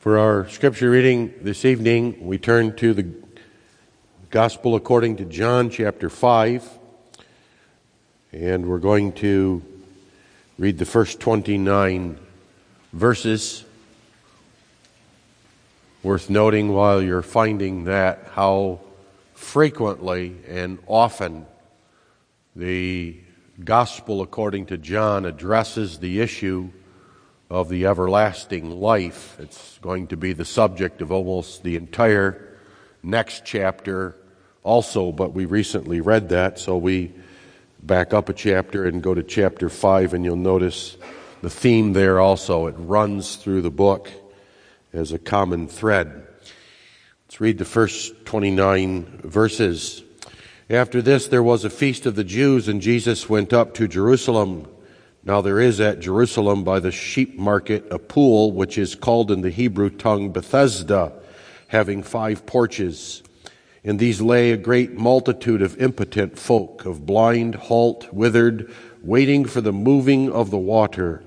For our scripture reading this evening, we turn to the Gospel according to John chapter 5, and we're going to read the first 29 verses. Worth noting while you're finding that how frequently and often the Gospel according to John addresses the issue of the everlasting life. It's going to be the subject of almost the entire next chapter also, but we recently read that, so we back up a chapter and go to chapter 5, and you'll notice the theme there also. It runs through the book as a common thread. Let's read the first 29 verses. After this, there was a feast of the Jews, and Jesus went up to Jerusalem. Now there is at Jerusalem by the sheep market a pool which is called in the Hebrew tongue Bethesda, having five porches. In these lay a great multitude of impotent folk, of blind, halt, withered, waiting for the moving of the water.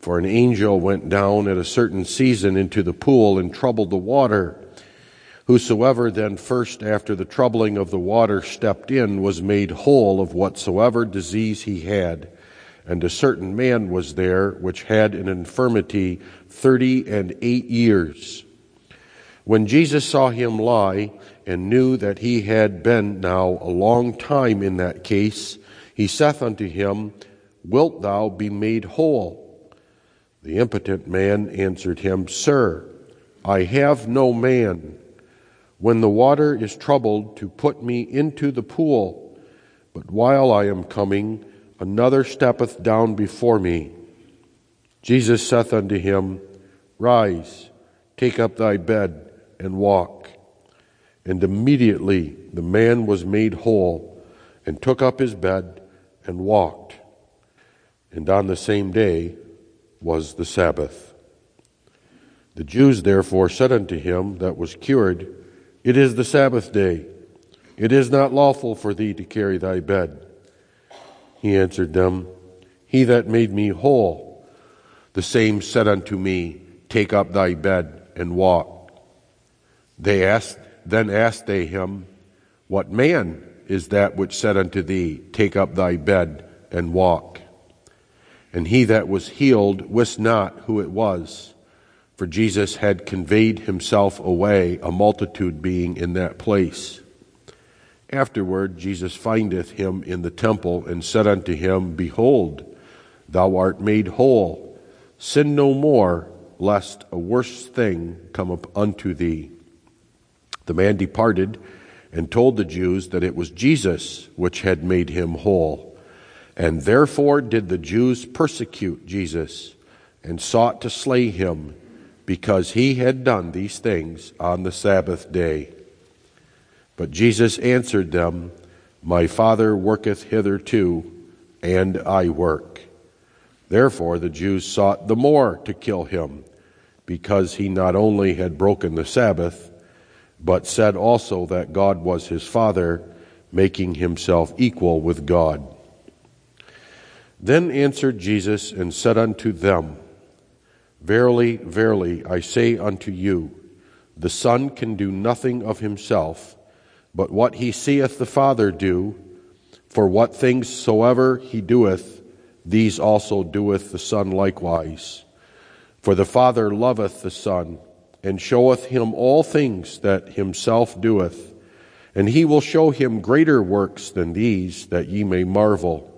For an angel went down at a certain season into the pool and troubled the water. Whosoever then first after the troubling of the water stepped in was made whole of whatsoever disease he had. And a certain man was there which had an infirmity thirty and eight years. When Jesus saw him lie and knew that he had been now a long time in that case, he saith unto him, Wilt thou be made whole? The impotent man answered him, Sir, I have no man when the water is troubled to put me into the pool, but while I am coming, another steppeth down before me. Jesus saith unto him, Rise, take up thy bed, and walk. And immediately the man was made whole, and took up his bed, and walked. And on the same day was the Sabbath. The Jews therefore said unto him that was cured, It is the Sabbath day. It is not lawful for thee to carry thy bed. He answered them, He that made me whole, the same said unto me, Take up thy bed and walk. They asked, then asked they him, What man is that which said unto thee, Take up thy bed and walk? And he that was healed wist not who it was, for Jesus had conveyed himself away, a multitude being in that place. Afterward, Jesus findeth him in the temple and said unto him, Behold, thou art made whole. Sin no more, lest a worse thing come up unto thee. The man departed and told the Jews that it was Jesus which had made him whole. And therefore did the Jews persecute Jesus and sought to slay him because he had done these things on the Sabbath day. But Jesus answered them, My Father worketh hitherto, and I work. Therefore the Jews sought the more to kill him, because he not only had broken the Sabbath, but said also that God was his Father, making himself equal with God. Then answered Jesus and said unto them, Verily, verily, I say unto you, the Son can do nothing of himself but what he seeth the Father do, for what things soever he doeth, these also doeth the Son likewise. For the Father loveth the Son, and showeth him all things that himself doeth, and he will show him greater works than these, that ye may marvel.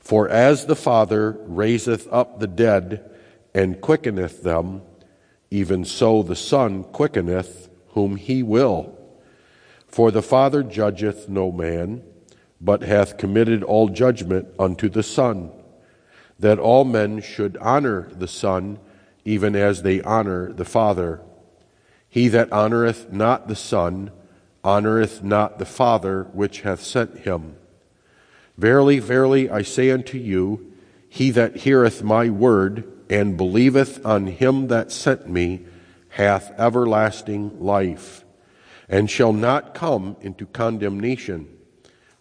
For as the Father raiseth up the dead, and quickeneth them, even so the Son quickeneth whom he will. For the Father judgeth no man, but hath committed all judgment unto the Son, that all men should honor the Son, even as they honor the Father. He that honoreth not the Son honoreth not the Father which hath sent him. Verily, verily, I say unto you, he that heareth my word and believeth on him that sent me hath everlasting life and shall not come into condemnation,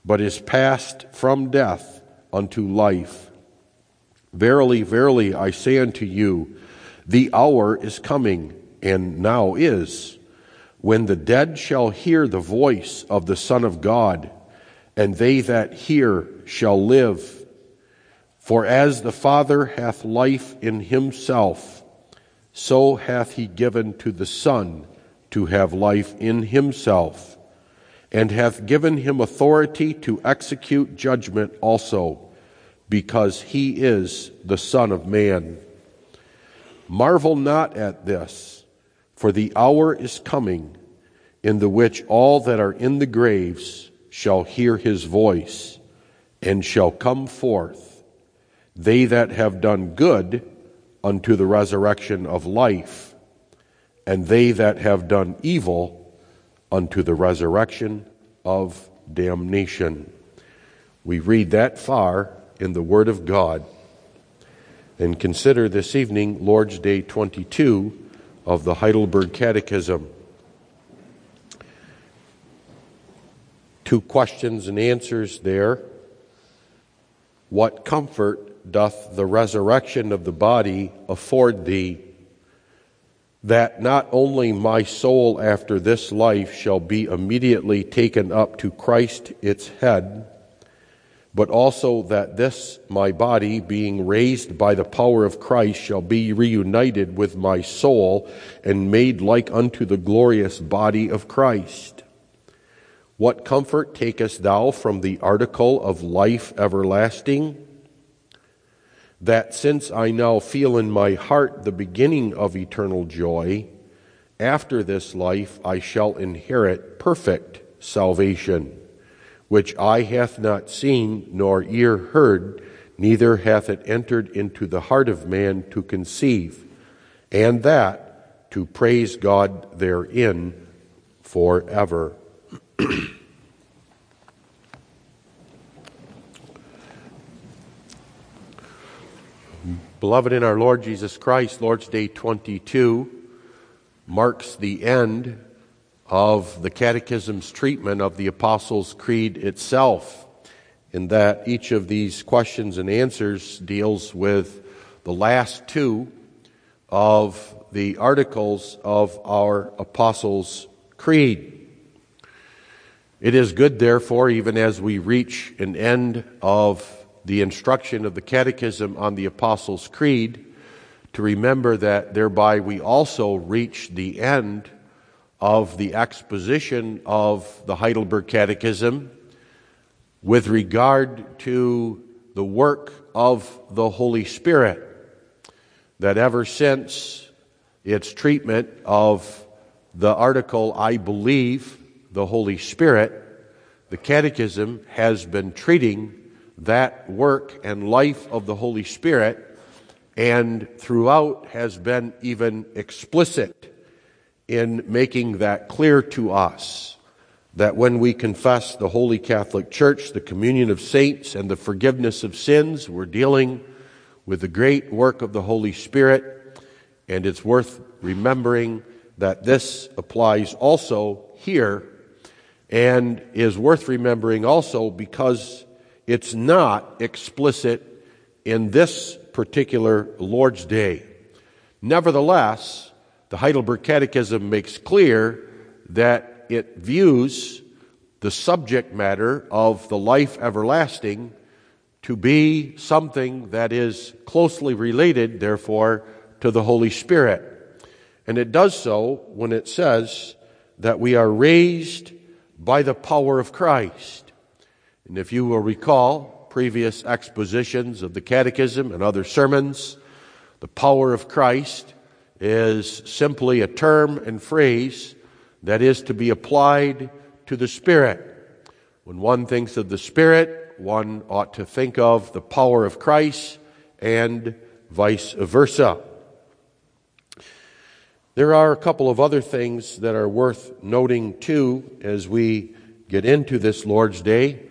but is passed from death unto life. Verily, verily, I say unto you, the hour is coming, and now is, when the dead shall hear the voice of the Son of God, and they that hear shall live. For as the Father hath life in himself, so hath he given to the Son to have life in himself, and hath given him authority to execute judgment also, because he is the Son of Man. Marvel not at this, for the hour is coming in the which all that are in the graves shall hear his voice, and shall come forth, they that have done good unto the resurrection of life, and they that have done evil unto the resurrection of damnation. We read that far in the Word of God and consider this evening Lord's Day 22 of the Heidelberg Catechism. Two questions and answers there. What comfort doth the resurrection of the body afford thee? That not only my soul after this life shall be immediately taken up to Christ its head, but also that this my body, being raised by the power of Christ, shall be reunited with my soul and made like unto the glorious body of Christ. What comfort takest thou from the article of life everlasting? That since I now feel in my heart the beginning of eternal joy, after this life I shall inherit perfect salvation which eye hath not seen, nor ear heard, neither hath it entered into the heart of man to conceive, and that to praise God therein forever. Beloved in our Lord Jesus Christ, Lord's Day 22 marks the end of the Catechism's treatment of the Apostles' Creed itself, in that each of these questions and answers deals with the last two of the articles of our Apostles' Creed. It is good, therefore, even as we reach an end of the instruction of the Catechism on the Apostles' Creed, to remember that thereby we also reach the end of the exposition of the Heidelberg Catechism with regard to the work of the Holy Spirit. That ever since its treatment of the article, I believe the Holy Spirit, the Catechism has been treating that work and life of the Holy Spirit and throughout has been even explicit in making that clear to us that when we confess the Holy Catholic Church, the communion of saints, and the forgiveness of sins, we're dealing with the great work of the Holy Spirit, and it's worth remembering that this applies also here and is worth remembering also because it's not explicit in this particular Lord's Day. Nevertheless, the Heidelberg Catechism makes clear that it views the subject matter of the life everlasting to be something that is closely related, therefore, to the Holy Spirit. And it does so when it says that we are raised by the power of Christ. And if you will recall previous expositions of the Catechism and other sermons, the power of Christ is simply a term and phrase that is to be applied to the Spirit. When one thinks of the Spirit, one ought to think of the power of Christ and vice versa. There are a couple of other things that are worth noting too as we get into this Lord's Day,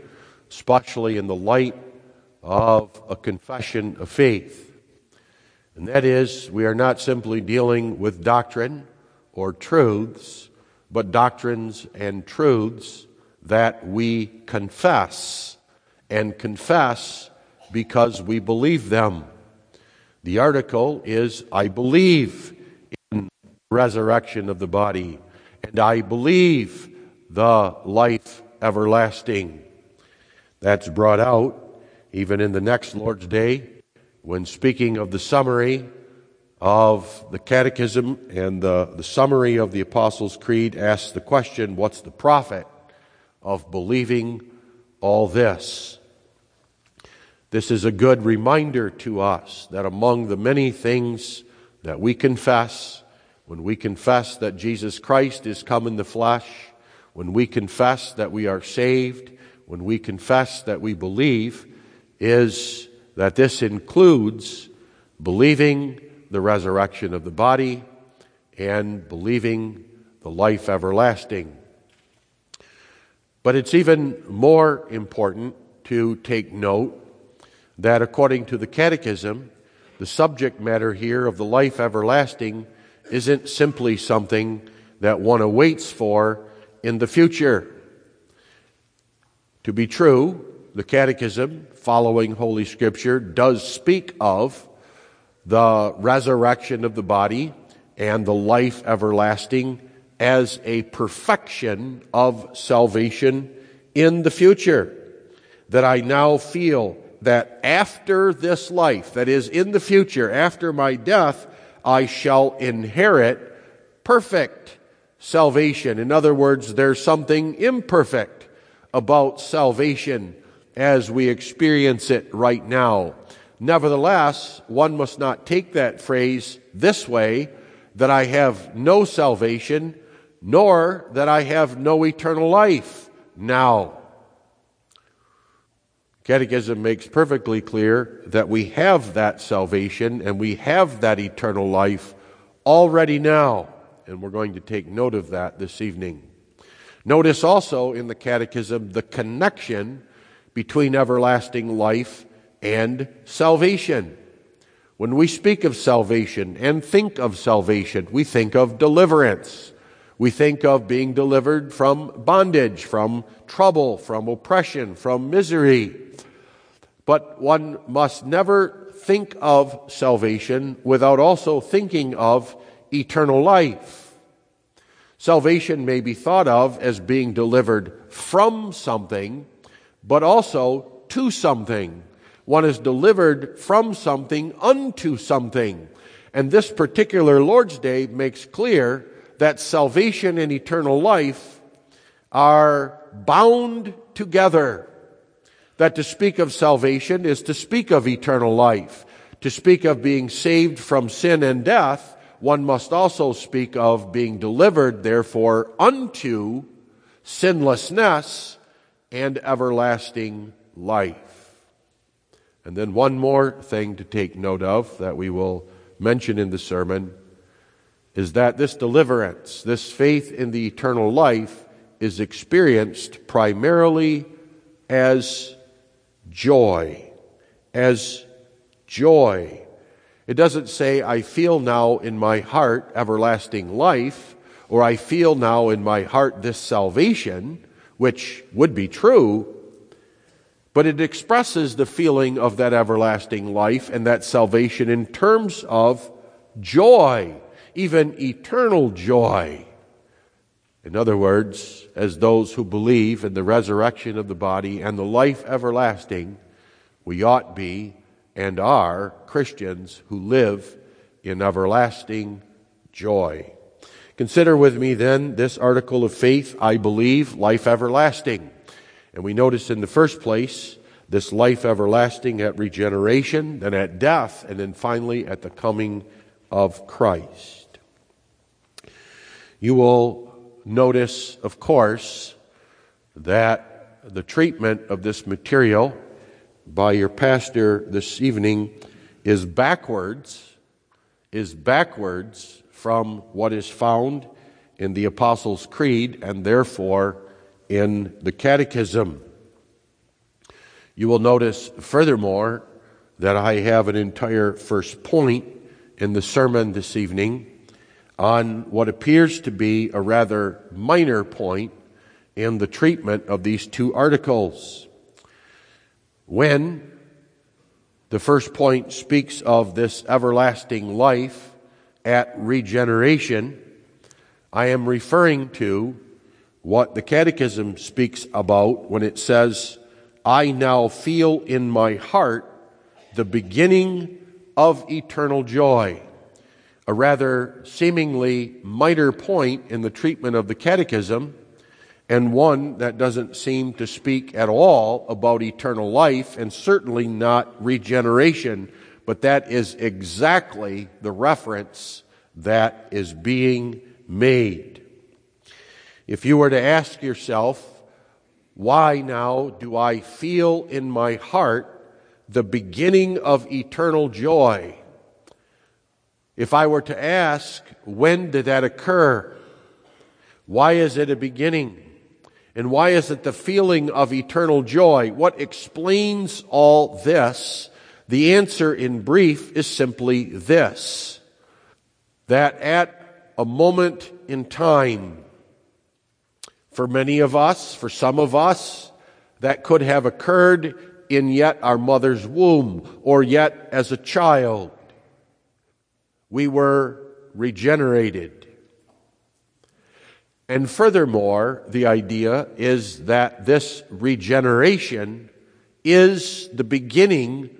especially in the light of a confession of faith. And that is, we are not simply dealing with doctrine or truths, but doctrines and truths that we confess and confess because we believe them. The article is I believe in resurrection of the body, and I believe the life everlasting. That's brought out even in the next Lord's Day when speaking of the summary of the Catechism and the, the summary of the Apostles' Creed asks the question what's the profit of believing all this? This is a good reminder to us that among the many things that we confess, when we confess that Jesus Christ is come in the flesh, when we confess that we are saved, when we confess that we believe, is that this includes believing the resurrection of the body and believing the life everlasting. But it's even more important to take note that according to the Catechism, the subject matter here of the life everlasting isn't simply something that one awaits for in the future. To be true, the Catechism, following Holy Scripture, does speak of the resurrection of the body and the life everlasting as a perfection of salvation in the future. That I now feel that after this life, that is, in the future, after my death, I shall inherit perfect salvation. In other words, there's something imperfect about salvation as we experience it right now. Nevertheless, one must not take that phrase this way that I have no salvation, nor that I have no eternal life now. Catechism makes perfectly clear that we have that salvation and we have that eternal life already now. And we're going to take note of that this evening. Notice also in the Catechism the connection between everlasting life and salvation. When we speak of salvation and think of salvation, we think of deliverance. We think of being delivered from bondage, from trouble, from oppression, from misery. But one must never think of salvation without also thinking of eternal life. Salvation may be thought of as being delivered from something, but also to something. One is delivered from something unto something. And this particular Lord's Day makes clear that salvation and eternal life are bound together. That to speak of salvation is to speak of eternal life. To speak of being saved from sin and death, one must also speak of being delivered, therefore, unto sinlessness and everlasting life. And then one more thing to take note of that we will mention in the sermon is that this deliverance, this faith in the eternal life, is experienced primarily as joy. As joy. It doesn't say, I feel now in my heart everlasting life, or I feel now in my heart this salvation, which would be true, but it expresses the feeling of that everlasting life and that salvation in terms of joy, even eternal joy. In other words, as those who believe in the resurrection of the body and the life everlasting, we ought be and are Christians who live in everlasting joy. Consider with me then this article of faith, I believe, life everlasting. And we notice in the first place this life everlasting at regeneration, then at death, and then finally at the coming of Christ. You will notice, of course, that the treatment of this material by your pastor this evening is backwards, is backwards from what is found in the Apostles' Creed and therefore in the Catechism. You will notice, furthermore, that I have an entire first point in the sermon this evening on what appears to be a rather minor point in the treatment of these two articles. When the first point speaks of this everlasting life at regeneration, I am referring to what the Catechism speaks about when it says, I now feel in my heart the beginning of eternal joy. A rather seemingly minor point in the treatment of the Catechism, and one that doesn't seem to speak at all about eternal life, and certainly not regeneration, but that is exactly the reference that is being made. If you were to ask yourself, why now do I feel in my heart the beginning of eternal joy? If I were to ask, when did that occur? Why is it a beginning? And why is it the feeling of eternal joy? What explains all this? The answer in brief is simply this that at a moment in time, for many of us, for some of us, that could have occurred in yet our mother's womb or yet as a child. We were regenerated. And furthermore, the idea is that this regeneration is the beginning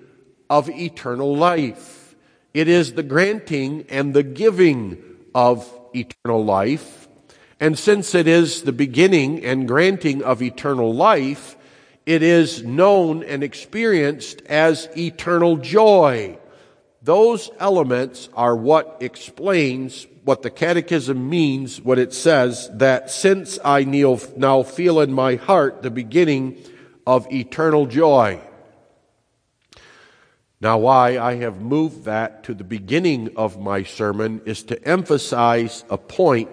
of eternal life. It is the granting and the giving of eternal life. And since it is the beginning and granting of eternal life, it is known and experienced as eternal joy. Those elements are what explains what the Catechism means what it says that since I now feel in my heart the beginning of eternal joy. Now, why I have moved that to the beginning of my sermon is to emphasize a point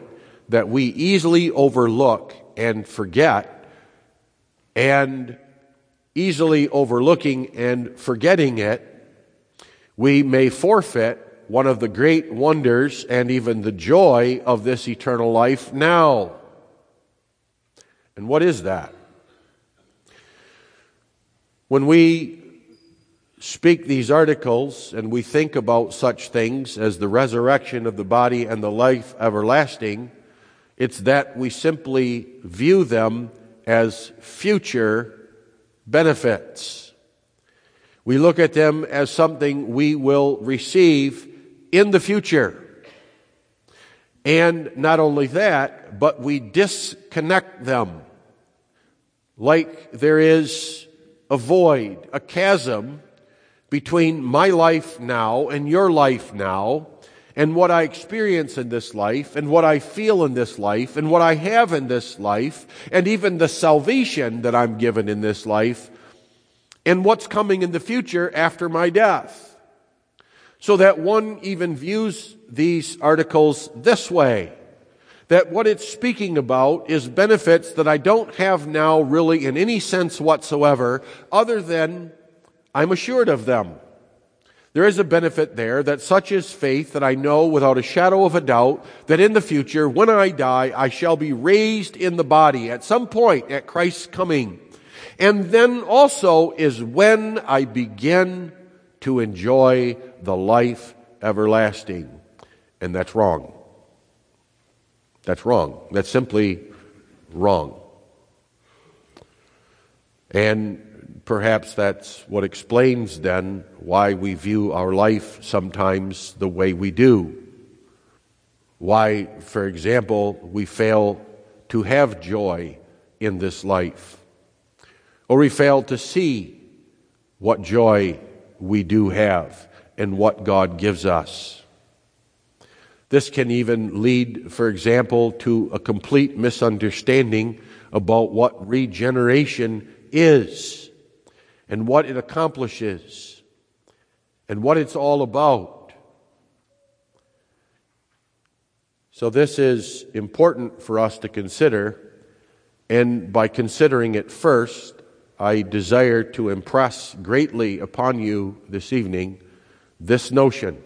that we easily overlook and forget, and easily overlooking and forgetting it, we may forfeit one of the great wonders and even the joy of this eternal life now. And what is that? When we speak these articles and we think about such things as the resurrection of the body and the life everlasting, it's that we simply view them as future benefits. We look at them as something we will receive in the future. And not only that, but we disconnect them. Like there is a void, a chasm between my life now and your life now, and what I experience in this life and what I feel in this life and what I have in this life and even the salvation that I'm given in this life and what's coming in the future after my death. So that one even views these articles this way. That what it's speaking about is benefits that I don't have now really in any sense whatsoever other than I'm assured of them. There is a benefit there that such is faith that I know without a shadow of a doubt that in the future, when I die, I shall be raised in the body at some point at Christ's coming. And then also is when I begin to enjoy the life everlasting. And that's wrong. That's wrong. That's simply wrong. And perhaps that's what explains then why we view our life sometimes the way we do. Why, for example, we fail to have joy in this life. Or we fail to see what joy we do have and what God gives us. This can even lead, for example, to a complete misunderstanding about what regeneration is and what it accomplishes and what it's all about. So, this is important for us to consider, and by considering it first, I desire to impress greatly upon you this evening this notion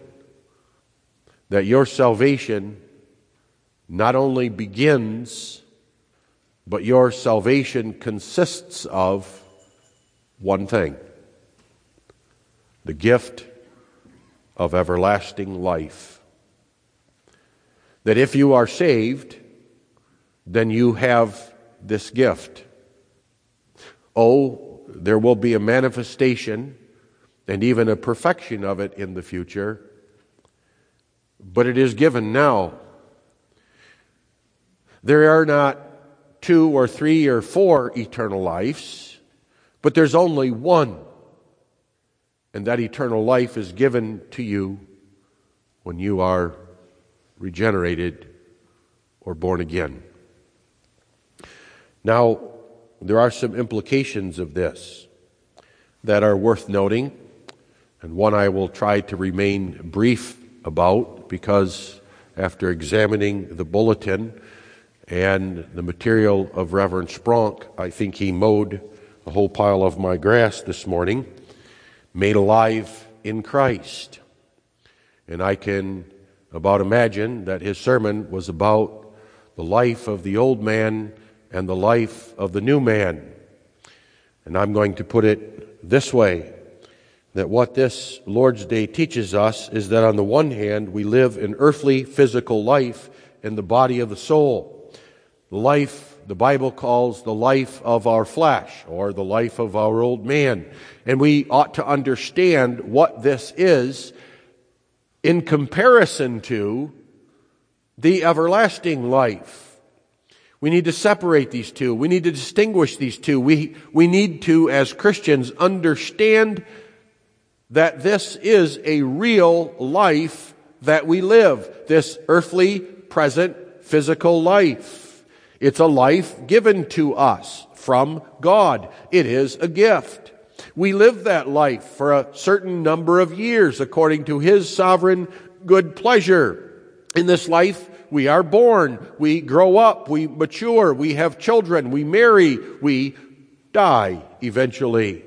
that your salvation not only begins, but your salvation consists of one thing the gift of everlasting life. that if you are saved, then you have this gift. Oh, there will be a manifestation and even a perfection of it in the future, but it is given now. There are not two or three or four eternal lives, but there's only one. And that eternal life is given to you when you are regenerated or born again. Now, there are some implications of this that are worth noting, and one I will try to remain brief about because after examining the bulletin and the material of Reverend Spronk, I think he mowed a whole pile of my grass this morning, made alive in Christ. And I can about imagine that his sermon was about the life of the old man and the life of the new man. And I'm going to put it this way that what this Lord's Day teaches us is that on the one hand, we live an earthly physical life in the body of the soul. The life the Bible calls the life of our flesh or the life of our old man. And we ought to understand what this is in comparison to the everlasting life. We need to separate these two. We need to distinguish these two. We, we need to, as Christians, understand that this is a real life that we live. This earthly, present, physical life. It's a life given to us from God. It is a gift. We live that life for a certain number of years according to His sovereign good pleasure. In this life, we are born, we grow up, we mature, we have children, we marry, we die eventually.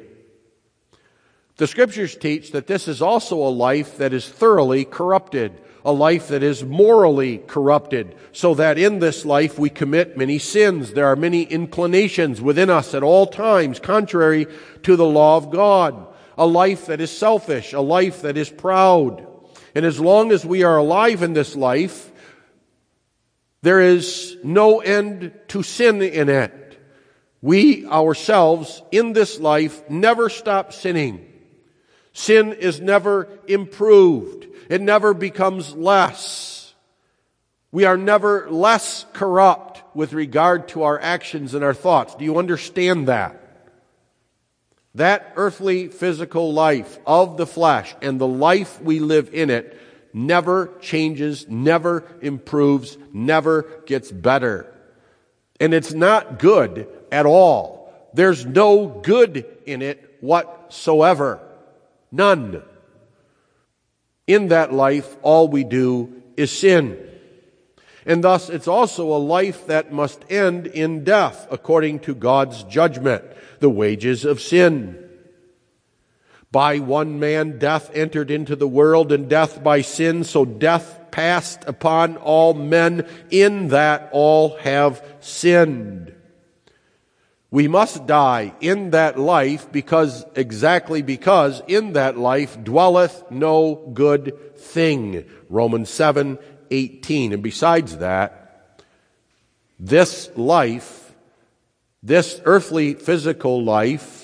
The scriptures teach that this is also a life that is thoroughly corrupted, a life that is morally corrupted, so that in this life we commit many sins. There are many inclinations within us at all times contrary to the law of God. A life that is selfish, a life that is proud. And as long as we are alive in this life, there is no end to sin in it. We ourselves in this life never stop sinning. Sin is never improved. It never becomes less. We are never less corrupt with regard to our actions and our thoughts. Do you understand that? That earthly physical life of the flesh and the life we live in it never changes, never improves, never gets better. And it's not good at all. There's no good in it whatsoever. None. In that life, all we do is sin. And thus, it's also a life that must end in death, according to God's judgment, the wages of sin. By one man death entered into the world, and death by sin, so death passed upon all men, in that all have sinned. We must die in that life because, exactly because, in that life dwelleth no good thing. Romans 7, 18. And besides that, this life, this earthly physical life,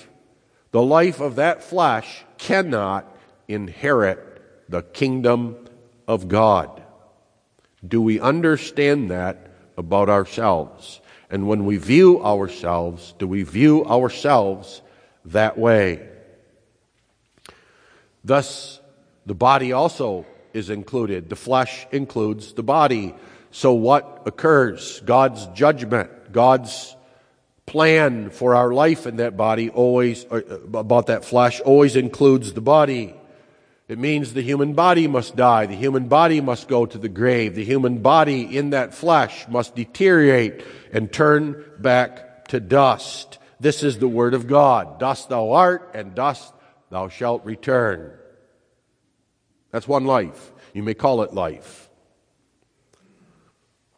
the life of that flesh cannot inherit the kingdom of God. Do we understand that about ourselves? And when we view ourselves, do we view ourselves that way? Thus, the body also is included. The flesh includes the body. So what occurs? God's judgment, God's plan for our life in that body always, uh, about that flesh, always includes the body. It means the human body must die. The human body must go to the grave. The human body in that flesh must deteriorate and turn back to dust. This is the word of God. Dust thou art, and dust thou shalt return. That's one life. You may call it life.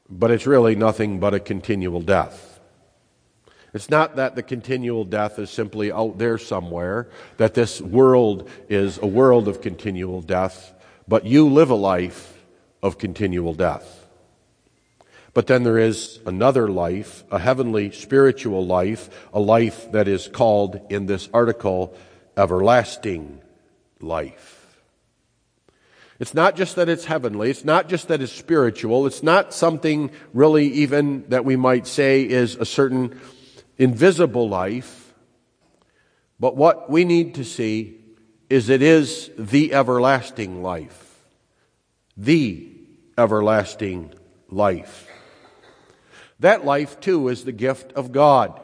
But it's really nothing but a continual death. It's not that the continual death is simply out there somewhere, that this world is a world of continual death, but you live a life of continual death. But then there is another life, a heavenly spiritual life, a life that is called in this article everlasting life. It's not just that it's heavenly, it's not just that it's spiritual, it's not something really even that we might say is a certain invisible life. But what we need to see is it is the everlasting life. The everlasting life. That life, too, is the gift of God.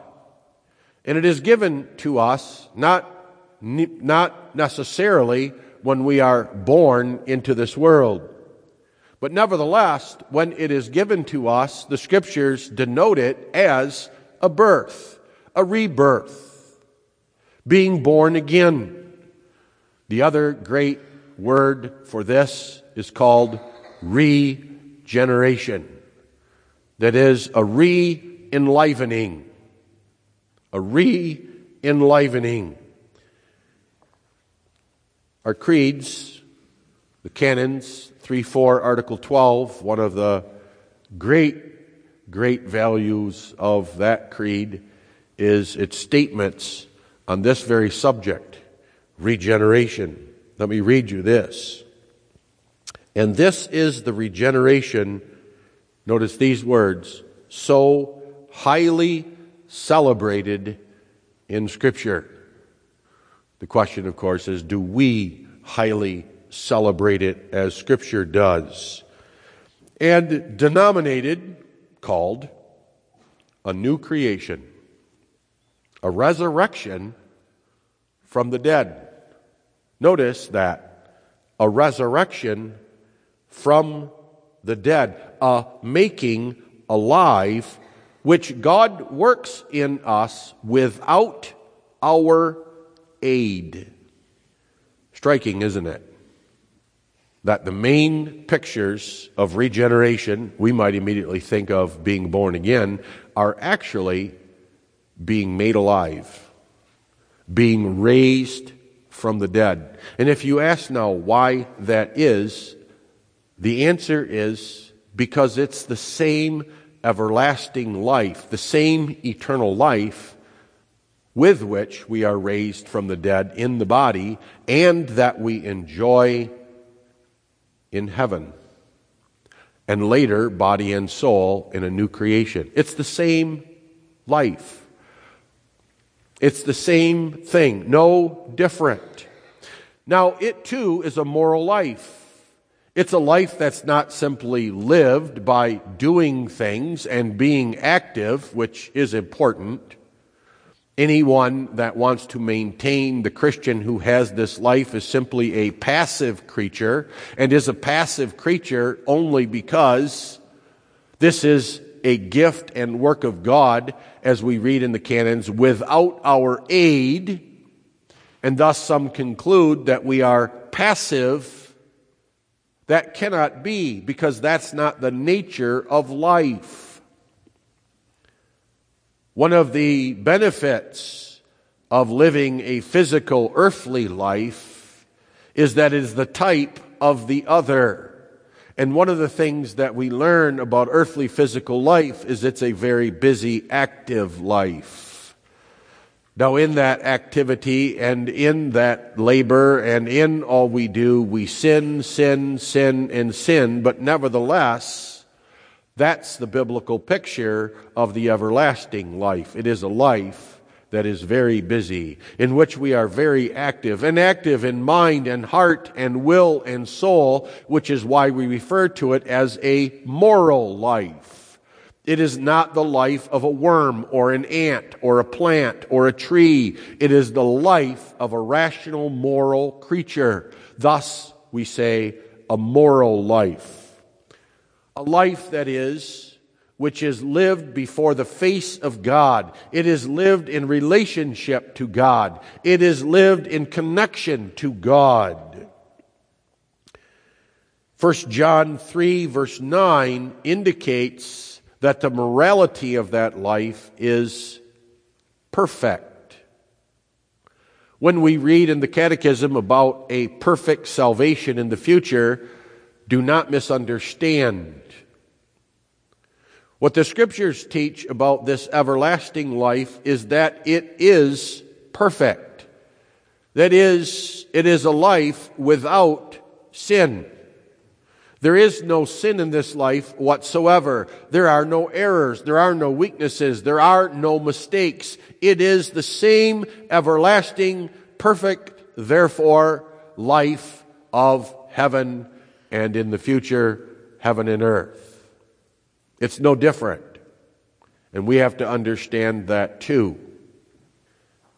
And it is given to us not, not necessarily when we are born into this world. But nevertheless, when it is given to us, the scriptures denote it as a birth, a rebirth, being born again. The other great word for this is called regeneration. That is a re enlivening. A re enlivening. Our creeds, the canons, 3 4, Article 12, one of the great, great values of that creed is its statements on this very subject regeneration. Let me read you this. And this is the regeneration, notice these words, so highly celebrated in Scripture. The question, of course, is do we highly celebrate it as Scripture does? And denominated, called, a new creation, a resurrection from the dead. Notice that a resurrection from the dead, a making alive, which God works in us without our aid. Striking, isn't it? That the main pictures of regeneration, we might immediately think of being born again, are actually being made alive, being raised from the dead. And if you ask now why that is, the answer is because it's the same everlasting life, the same eternal life with which we are raised from the dead in the body and that we enjoy in heaven. And later, body and soul in a new creation. It's the same life. It's the same thing, no different. Now, it too is a moral life. It's a life that's not simply lived by doing things and being active, which is important Anyone that wants to maintain the Christian who has this life is simply a passive creature and is a passive creature only because this is a gift and work of God, as we read in the canons, without our aid. And thus some conclude that we are passive. That cannot be because that's not the nature of life. One of the benefits of living a physical earthly life is that it is the type of the other. And one of the things that we learn about earthly physical life is it's a very busy, active life. Now, in that activity and in that labor and in all we do, we sin, sin, sin, and sin, but nevertheless, that's the biblical picture of the everlasting life. It is a life that is very busy, in which we are very active, and active in mind and heart and will and soul, which is why we refer to it as a moral life. It is not the life of a worm or an ant or a plant or a tree. It is the life of a rational, moral creature. Thus, we say, a moral life a life that is, which is lived before the face of God. It is lived in relationship to God. It is lived in connection to God. 1 John 3 verse 9 indicates that the morality of that life is perfect. When we read in the Catechism about a perfect salvation in the future, do not misunderstand What the scriptures teach about this everlasting life is that it is perfect. That is, it is a life without sin. There is no sin in this life whatsoever. There are no errors. There are no weaknesses. There are no mistakes. It is the same everlasting, perfect, therefore, life of heaven and in the future, heaven and earth. It's no different. And we have to understand that too.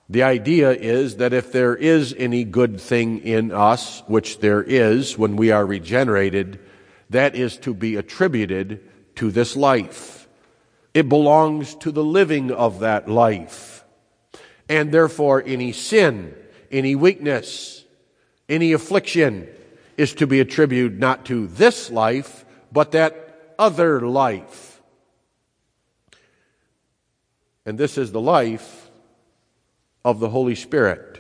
The idea is that if there is any good thing in us, which there is when we are regenerated, that is to be attributed to this life. It belongs to the living of that life. And therefore, any sin, any weakness, any affliction is to be attributed not to this life, but that other life. And this is the life of the Holy Spirit.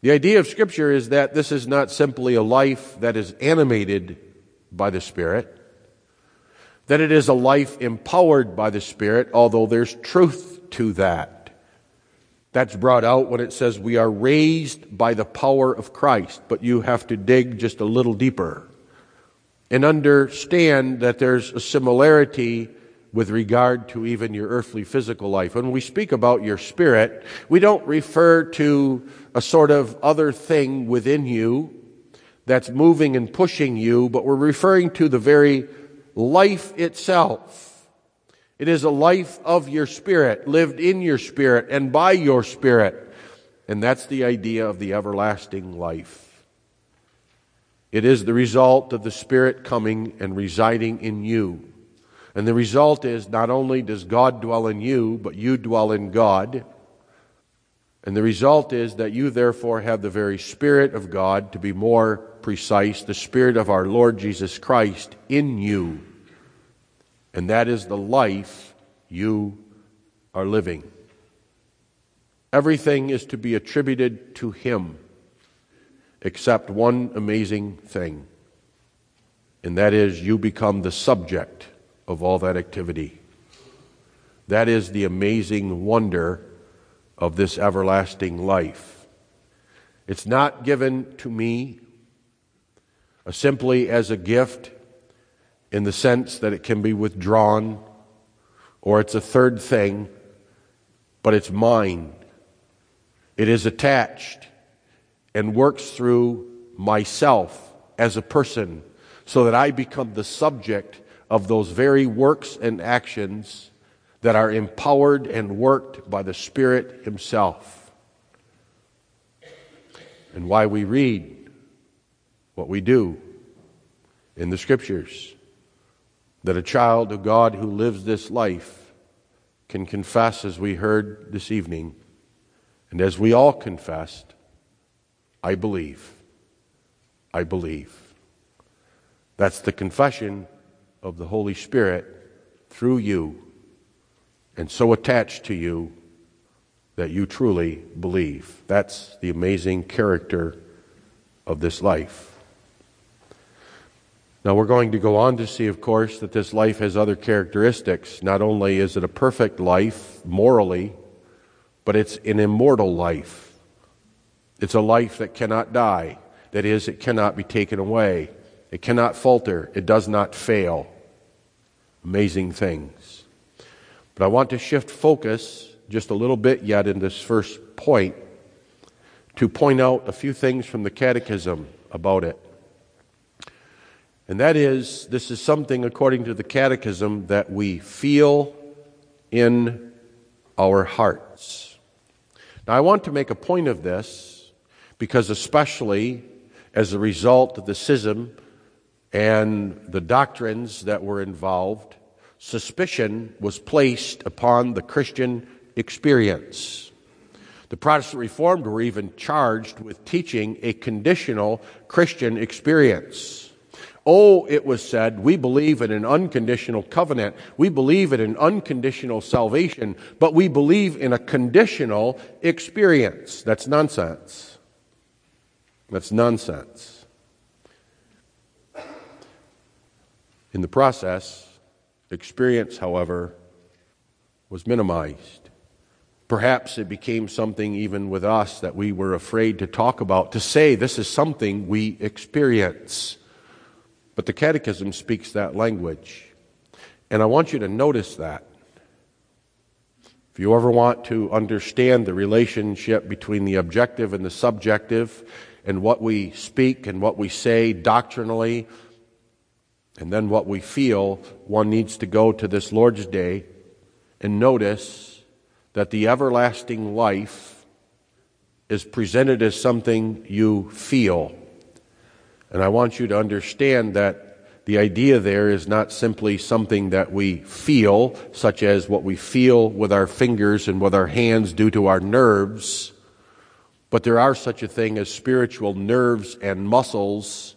The idea of Scripture is that this is not simply a life that is animated by the Spirit, that it is a life empowered by the Spirit, although there's truth to that. That's brought out when it says we are raised by the power of Christ, but you have to dig just a little deeper and understand that there's a similarity with regard to even your earthly physical life. When we speak about your spirit, we don't refer to a sort of other thing within you that's moving and pushing you, but we're referring to the very life itself. It is a life of your spirit, lived in your spirit and by your spirit. And that's the idea of the everlasting life. It is the result of the Spirit coming and residing in you. And the result is not only does God dwell in you, but you dwell in God. And the result is that you therefore have the very Spirit of God, to be more precise, the Spirit of our Lord Jesus Christ in you. And that is the life you are living. Everything is to be attributed to Him except one amazing thing, and that is you become the subject of all that activity. That is the amazing wonder of this everlasting life. It's not given to me uh, simply as a gift in the sense that it can be withdrawn or it's a third thing, but it's mine. It is attached and works through myself as a person so that I become the subject of those very works and actions that are empowered and worked by the Spirit Himself. And why we read what we do in the Scriptures that a child of God who lives this life can confess, as we heard this evening, and as we all confessed, I believe. I believe. That's the confession of the Holy Spirit through you and so attached to you that you truly believe. That's the amazing character of this life. Now, we're going to go on to see, of course, that this life has other characteristics. Not only is it a perfect life morally, but it's an immortal life. It's a life that cannot die. That is, it cannot be taken away. It cannot falter. It does not fail. Amazing things. But I want to shift focus just a little bit yet in this first point to point out a few things from the Catechism about it. And that is, this is something, according to the Catechism, that we feel in our hearts. Now, I want to make a point of this because, especially as a result of the schism and the doctrines that were involved, suspicion was placed upon the Christian experience. The Protestant Reformed were even charged with teaching a conditional Christian experience. Oh, it was said, we believe in an unconditional covenant. We believe in an unconditional salvation, but we believe in a conditional experience. That's nonsense. That's nonsense. In the process, Experience, however, was minimized. Perhaps it became something even with us that we were afraid to talk about, to say this is something we experience. But the Catechism speaks that language. And I want you to notice that. If you ever want to understand the relationship between the objective and the subjective, and what we speak and what we say doctrinally, and then what we feel, one needs to go to this Lord's Day and notice that the everlasting life is presented as something you feel. And I want you to understand that the idea there is not simply something that we feel, such as what we feel with our fingers and with our hands due to our nerves, but there are such a thing as spiritual nerves and muscles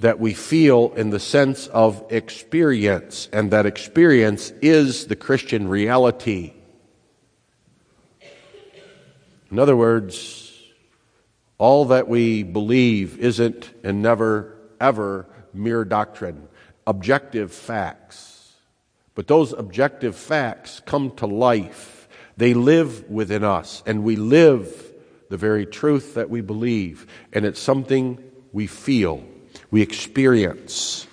that we feel in the sense of experience, and that experience is the Christian reality. In other words, all that we believe isn't and never, ever mere doctrine, objective facts. But those objective facts come to life. They live within us, and we live the very truth that we believe. And it's something we feel, we experience.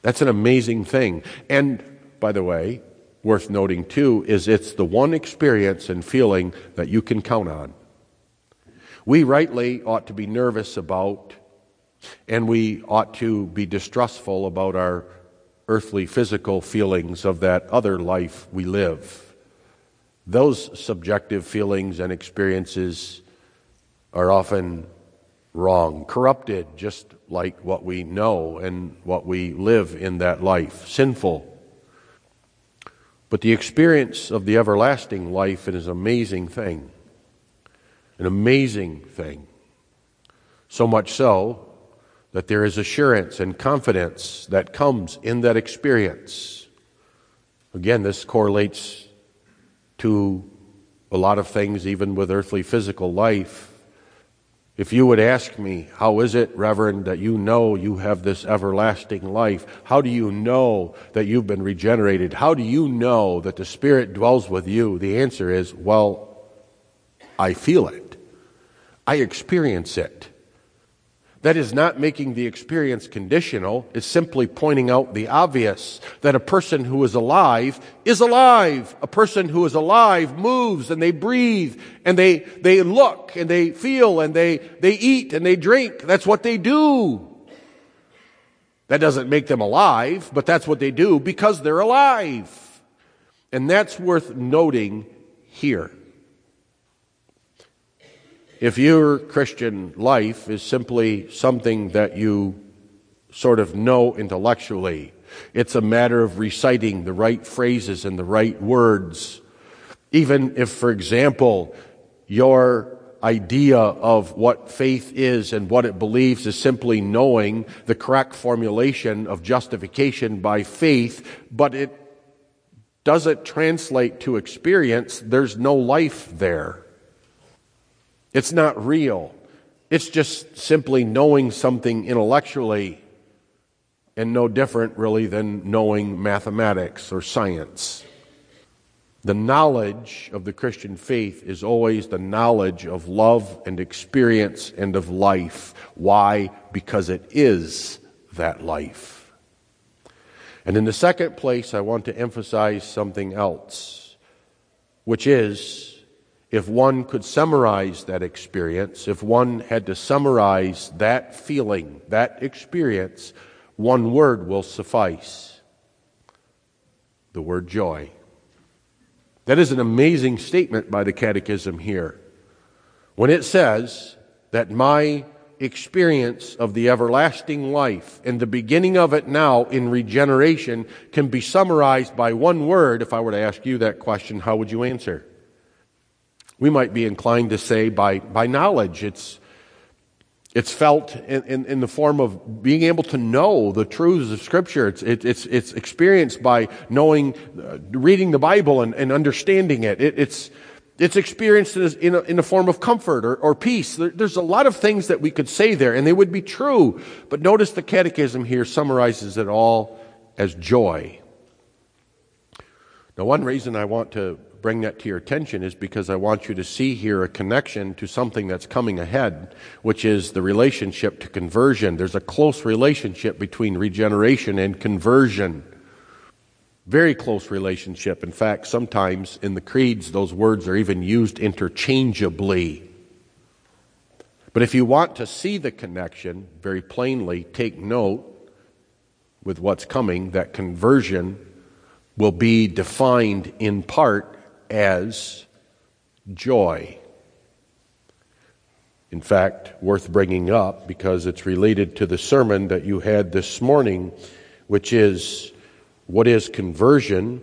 That's an amazing thing. And, by the way, worth noting too, is it's the one experience and feeling that you can count on. We rightly ought to be nervous about and we ought to be distrustful about our earthly physical feelings of that other life we live. Those subjective feelings and experiences are often wrong, corrupted, just like what we know and what we live in that life, sinful. But the experience of the everlasting life is an amazing thing. An amazing thing. So much so that there is assurance and confidence that comes in that experience. Again, this correlates to a lot of things, even with earthly physical life. If you would ask me, how is it, Reverend, that you know you have this everlasting life? How do you know that you've been regenerated? How do you know that the Spirit dwells with you? The answer is, well, I feel it. I experience it. That is not making the experience conditional. It's simply pointing out the obvious that a person who is alive is alive. A person who is alive moves and they breathe and they, they look and they feel and they, they eat and they drink. That's what they do. That doesn't make them alive, but that's what they do because they're alive. And that's worth noting here. If your Christian life is simply something that you sort of know intellectually, it's a matter of reciting the right phrases and the right words. Even if, for example, your idea of what faith is and what it believes is simply knowing the correct formulation of justification by faith, but it doesn't translate to experience, there's no life there. It's not real. It's just simply knowing something intellectually and no different, really, than knowing mathematics or science. The knowledge of the Christian faith is always the knowledge of love and experience and of life. Why? Because it is that life. And in the second place, I want to emphasize something else, which is if one could summarize that experience, if one had to summarize that feeling, that experience, one word will suffice the word joy. That is an amazing statement by the Catechism here. When it says that my experience of the everlasting life and the beginning of it now in regeneration can be summarized by one word, if I were to ask you that question, how would you answer? We might be inclined to say by, by knowledge. It's, it's felt in, in, in, the form of being able to know the truths of Scripture. It's, it, it's, it's experienced by knowing, uh, reading the Bible and, and understanding it. it. it's, it's experienced in a, in a form of comfort or, or peace. There, there's a lot of things that we could say there, and they would be true. But notice the Catechism here summarizes it all as joy. Now, one reason I want to bring that to your attention is because I want you to see here a connection to something that's coming ahead, which is the relationship to conversion. There's a close relationship between regeneration and conversion. Very close relationship. In fact, sometimes in the creeds, those words are even used interchangeably. But if you want to see the connection very plainly, take note with what's coming that conversion will be defined in part as joy. In fact, worth bringing up because it's related to the sermon that you had this morning, which is what is conversion?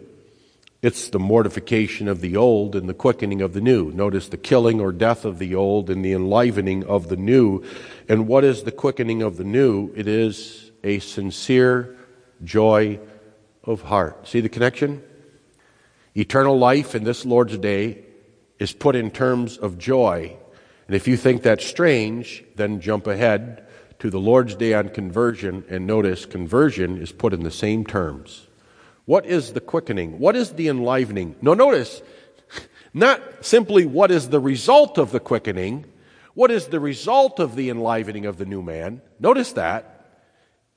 It's the mortification of the old and the quickening of the new. Notice the killing or death of the old and the enlivening of the new. And what is the quickening of the new? It is a sincere joy of heart. See the connection? Eternal life in this Lord's day is put in terms of joy. And if you think that's strange, then jump ahead to the Lord's day on conversion and notice conversion is put in the same terms. What is the quickening? What is the enlivening? No, notice, not simply what is the result of the quickening, what is the result of the enlivening of the new man? Notice that.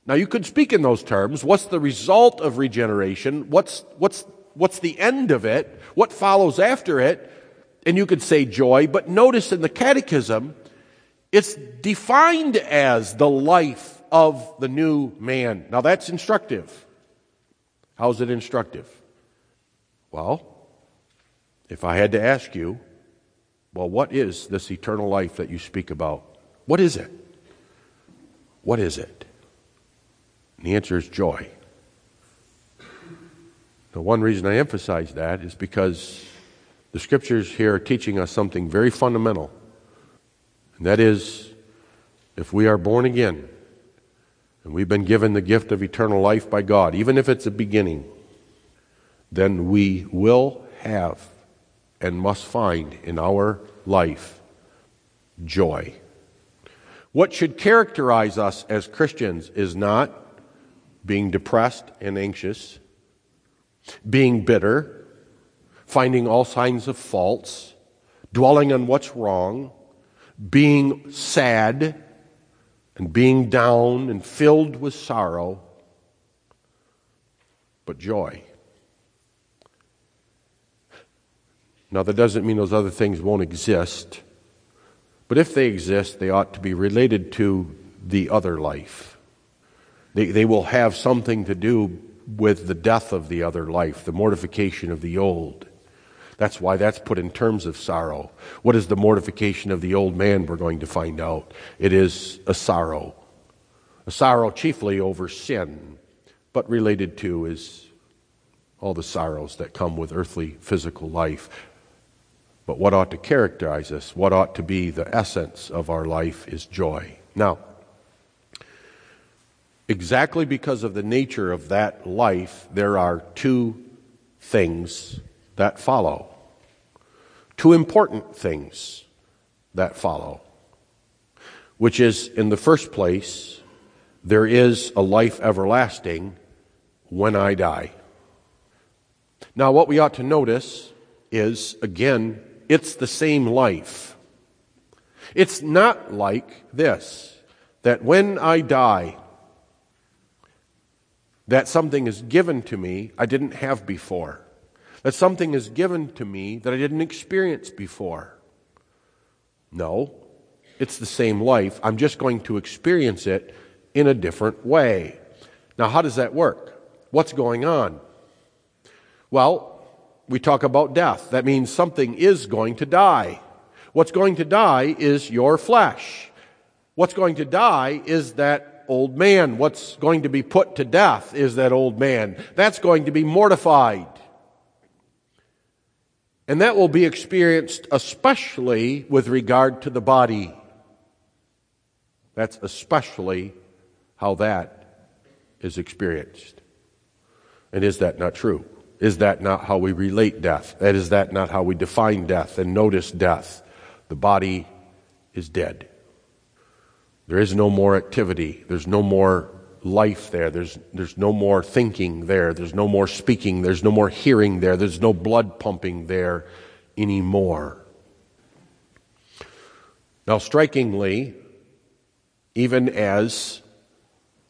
Now, you could speak in those terms. What's the result of regeneration? What's, what's, what's the end of it? What follows after it? And you could say joy, but notice in the catechism, it's defined as the life of the new man. Now, that's instructive. How's it instructive? Well, if I had to ask you, well, what is this eternal life that you speak about? What is it? What is it? And the answer is joy. The one reason I emphasize that is because the scriptures here are teaching us something very fundamental. And that is, if we are born again, and we've been given the gift of eternal life by God, even if it's a beginning, then we will have and must find in our life joy. What should characterize us as Christians is not being depressed and anxious, being bitter, finding all signs of faults, dwelling on what's wrong, being sad, and being down and filled with sorrow, but joy. Now, that doesn't mean those other things won't exist, but if they exist, they ought to be related to the other life. They, they will have something to do with the death of the other life, the mortification of the old. That's why that's put in terms of sorrow. What is the mortification of the old man? We're going to find out. It is a sorrow. A sorrow chiefly over sin, but related to is all the sorrows that come with earthly physical life. But what ought to characterize us, what ought to be the essence of our life, is joy. Now, exactly because of the nature of that life, there are two things that follow. Two important things that follow. Which is, in the first place, there is a life everlasting when I die. Now, what we ought to notice is, again, it's the same life. It's not like this, that when I die, that something is given to me I didn't have before. That something is given to me that I didn't experience before. No, it's the same life. I'm just going to experience it in a different way. Now, how does that work? What's going on? Well, we talk about death. That means something is going to die. What's going to die is your flesh. What's going to die is that old man. What's going to be put to death is that old man. That's going to be mortified. And that will be experienced especially with regard to the body. That's especially how that is experienced. And is that not true? Is that not how we relate death? That is that not how we define death and notice death? The body is dead. There is no more activity. There's no more life there. There's, there's no more thinking there. There's no more speaking. There's no more hearing there. There's no blood pumping there anymore. Now, strikingly, even as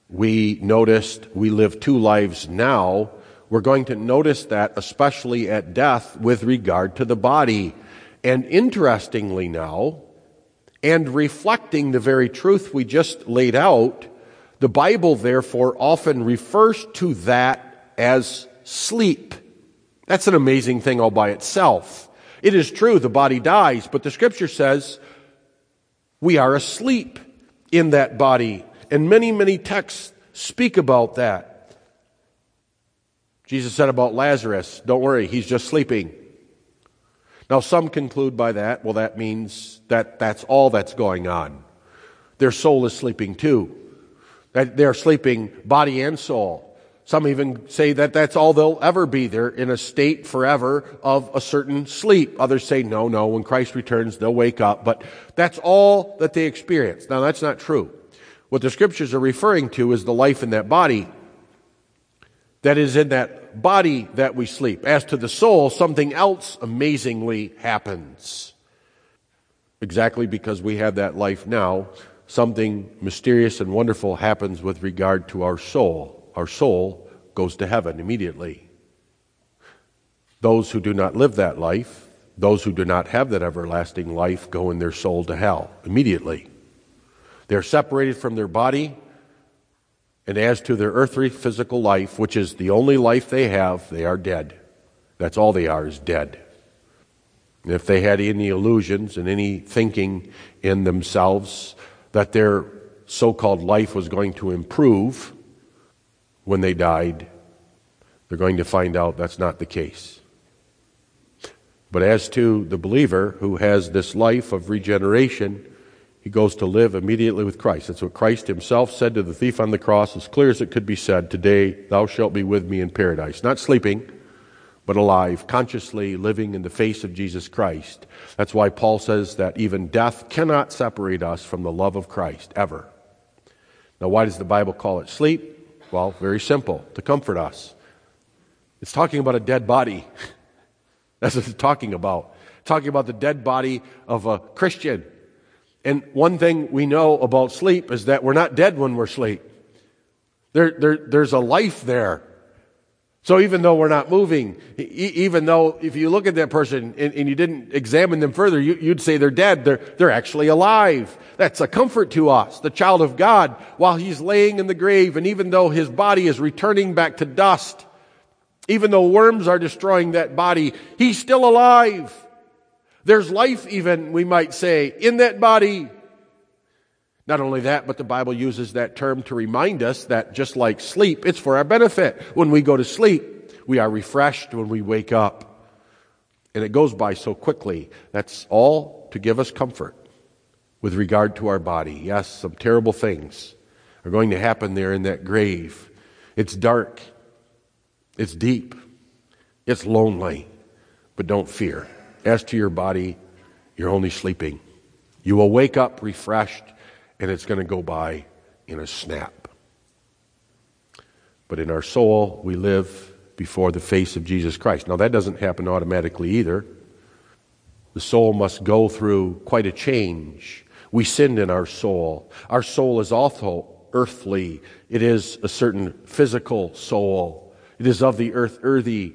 we noticed we live two lives now, we're going to notice that especially at death with regard to the body. And interestingly now, and reflecting the very truth we just laid out, the Bible therefore often refers to that as sleep. That's an amazing thing all by itself. It is true the body dies, but the scripture says we are asleep in that body. And many, many texts speak about that. Jesus said about Lazarus, don't worry, he's just sleeping. Now, some conclude by that, well, that means that that's all that's going on. Their soul is sleeping too. That they're sleeping body and soul. Some even say that that's all they'll ever be. They're in a state forever of a certain sleep. Others say, no, no, when Christ returns, they'll wake up. But that's all that they experience. Now, that's not true. What the scriptures are referring to is the life in that body that is in that body that we sleep. As to the soul, something else amazingly happens. Exactly because we have that life now, something mysterious and wonderful happens with regard to our soul. Our soul goes to heaven immediately. Those who do not live that life, those who do not have that everlasting life, go in their soul to hell immediately. They're separated from their body and as to their earthly physical life, which is the only life they have, they are dead. That's all they are, is dead. And if they had any illusions and any thinking in themselves that their so called life was going to improve when they died, they're going to find out that's not the case. But as to the believer who has this life of regeneration, he goes to live immediately with Christ. That's what Christ himself said to the thief on the cross, as clear as it could be said Today thou shalt be with me in paradise. Not sleeping, but alive, consciously living in the face of Jesus Christ. That's why Paul says that even death cannot separate us from the love of Christ, ever. Now, why does the Bible call it sleep? Well, very simple to comfort us. It's talking about a dead body. That's what it's talking about. talking about the dead body of a Christian and one thing we know about sleep is that we're not dead when we're asleep. There, there, there's a life there. So even though we're not moving, even though if you look at that person and, and you didn't examine them further, you, you'd say they're dead. They're, they're actually alive. That's a comfort to us, the child of God, while he's laying in the grave. And even though his body is returning back to dust, even though worms are destroying that body, he's still alive. There's life, even, we might say, in that body. Not only that, but the Bible uses that term to remind us that just like sleep, it's for our benefit. When we go to sleep, we are refreshed when we wake up. And it goes by so quickly. That's all to give us comfort with regard to our body. Yes, some terrible things are going to happen there in that grave. It's dark, it's deep, it's lonely, but don't fear. As to your body, you're only sleeping. You will wake up refreshed, and it's going to go by in a snap. But in our soul, we live before the face of Jesus Christ. Now, that doesn't happen automatically either. The soul must go through quite a change. We sinned in our soul. Our soul is also earthly, it is a certain physical soul. It is of the earth, earthy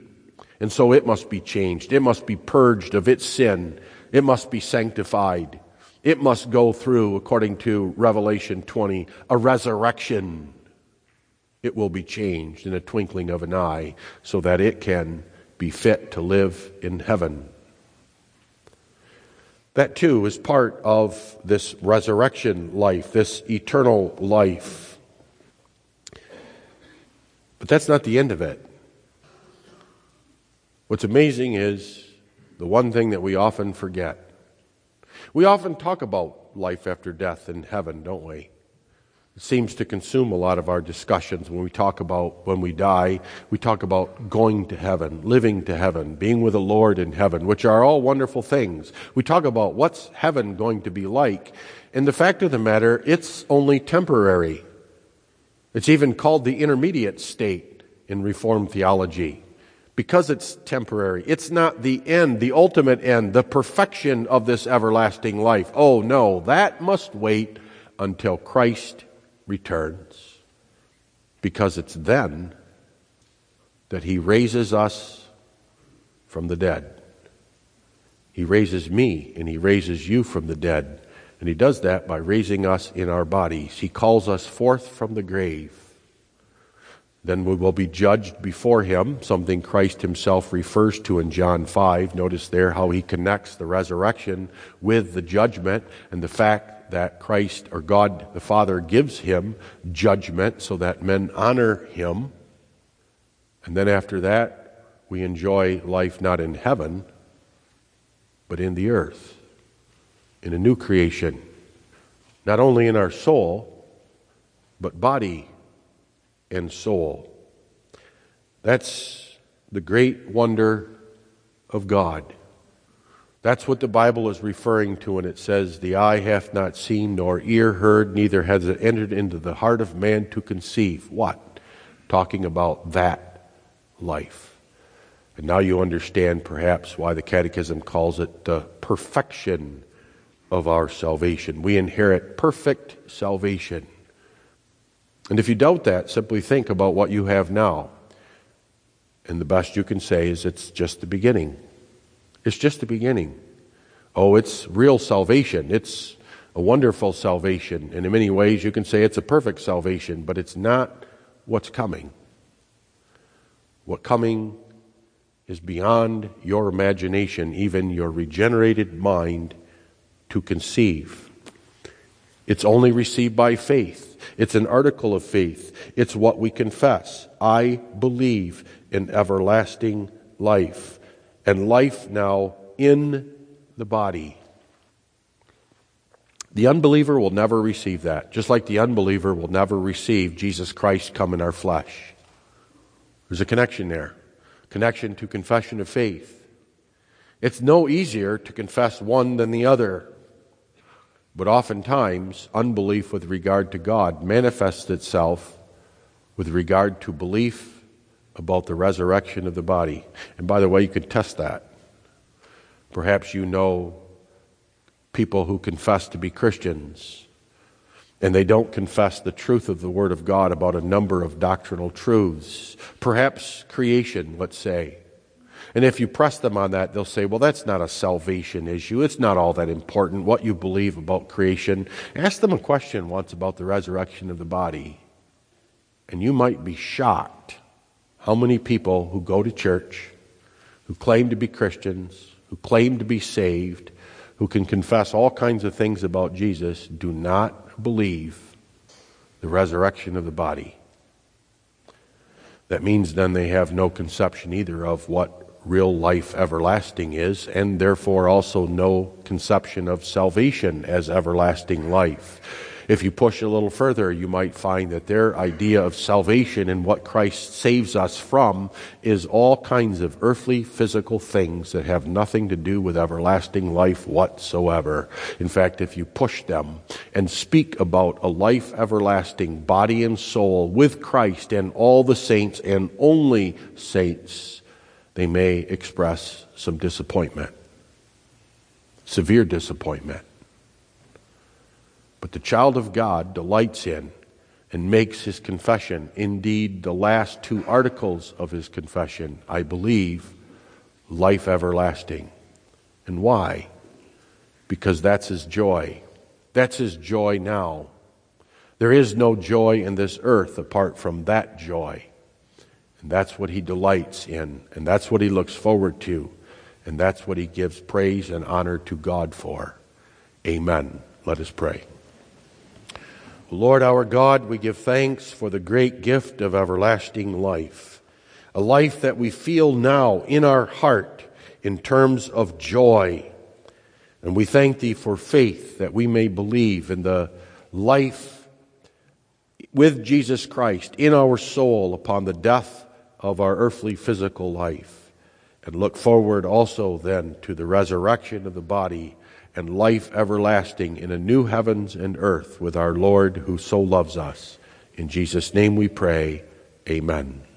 and so it must be changed. It must be purged of its sin. It must be sanctified. It must go through, according to Revelation 20, a resurrection. It will be changed in a twinkling of an eye so that it can be fit to live in heaven. That too is part of this resurrection life, this eternal life. But that's not the end of it. What's amazing is the one thing that we often forget. We often talk about life after death and heaven, don't we? It seems to consume a lot of our discussions when we talk about when we die. We talk about going to heaven, living to heaven, being with the Lord in heaven, which are all wonderful things. We talk about what's heaven going to be like. And the fact of the matter, it's only temporary. It's even called the intermediate state in Reformed theology because it's temporary. It's not the end, the ultimate end, the perfection of this everlasting life. Oh no, that must wait until Christ returns because it's then that he raises us from the dead. He raises me and he raises you from the dead. And he does that by raising us in our bodies. He calls us forth from the grave. Then we will be judged before him, something Christ himself refers to in John 5. Notice there how he connects the resurrection with the judgment and the fact that Christ or God the Father gives him judgment so that men honor him. And then after that, we enjoy life not in heaven, but in the earth, in a new creation, not only in our soul, but body and soul. That's the great wonder of God. That's what the Bible is referring to when it says, The eye hath not seen, nor ear heard, neither has it entered into the heart of man to conceive. What? Talking about that life. And now you understand perhaps why the Catechism calls it the perfection of our salvation. We inherit perfect salvation. And if you doubt that, simply think about what you have now. And the best you can say is it's just the beginning. It's just the beginning. Oh, it's real salvation. It's a wonderful salvation. And in many ways, you can say it's a perfect salvation, but it's not what's coming. What coming is beyond your imagination, even your regenerated mind, to conceive. It's only received by faith. It's an article of faith. It's what we confess. I believe in everlasting life, and life now in the body. The unbeliever will never receive that, just like the unbeliever will never receive Jesus Christ come in our flesh. There's a connection there connection to confession of faith. It's no easier to confess one than the other. But oftentimes, unbelief with regard to God manifests itself with regard to belief about the resurrection of the body. And by the way, you can test that. Perhaps you know people who confess to be Christians and they don't confess the truth of the Word of God about a number of doctrinal truths, perhaps creation, let's say. And if you press them on that, they'll say, well, that's not a salvation issue. It's not all that important what you believe about creation. Ask them a question once about the resurrection of the body, and you might be shocked how many people who go to church, who claim to be Christians, who claim to be saved, who can confess all kinds of things about Jesus, do not believe the resurrection of the body. That means then they have no conception either of what real life everlasting is, and therefore also no conception of salvation as everlasting life. If you push a little further, you might find that their idea of salvation and what Christ saves us from is all kinds of earthly physical things that have nothing to do with everlasting life whatsoever. In fact, if you push them and speak about a life everlasting, body and soul, with Christ and all the saints and only saints, they may express some disappointment, severe disappointment. But the child of God delights in and makes his confession. Indeed, the last two articles of his confession, I believe, life everlasting. And why? Because that's his joy. That's his joy now. There is no joy in this earth apart from that joy. And that's what he delights in, and that's what he looks forward to, and that's what he gives praise and honor to God for. Amen. Let us pray. Lord our God, we give thanks for the great gift of everlasting life, a life that we feel now in our heart in terms of joy. And we thank Thee for faith that we may believe in the life with Jesus Christ in our soul upon the death of our earthly physical life. And look forward also then to the resurrection of the body and life everlasting in a new heavens and earth with our Lord who so loves us. In Jesus' name we pray. Amen.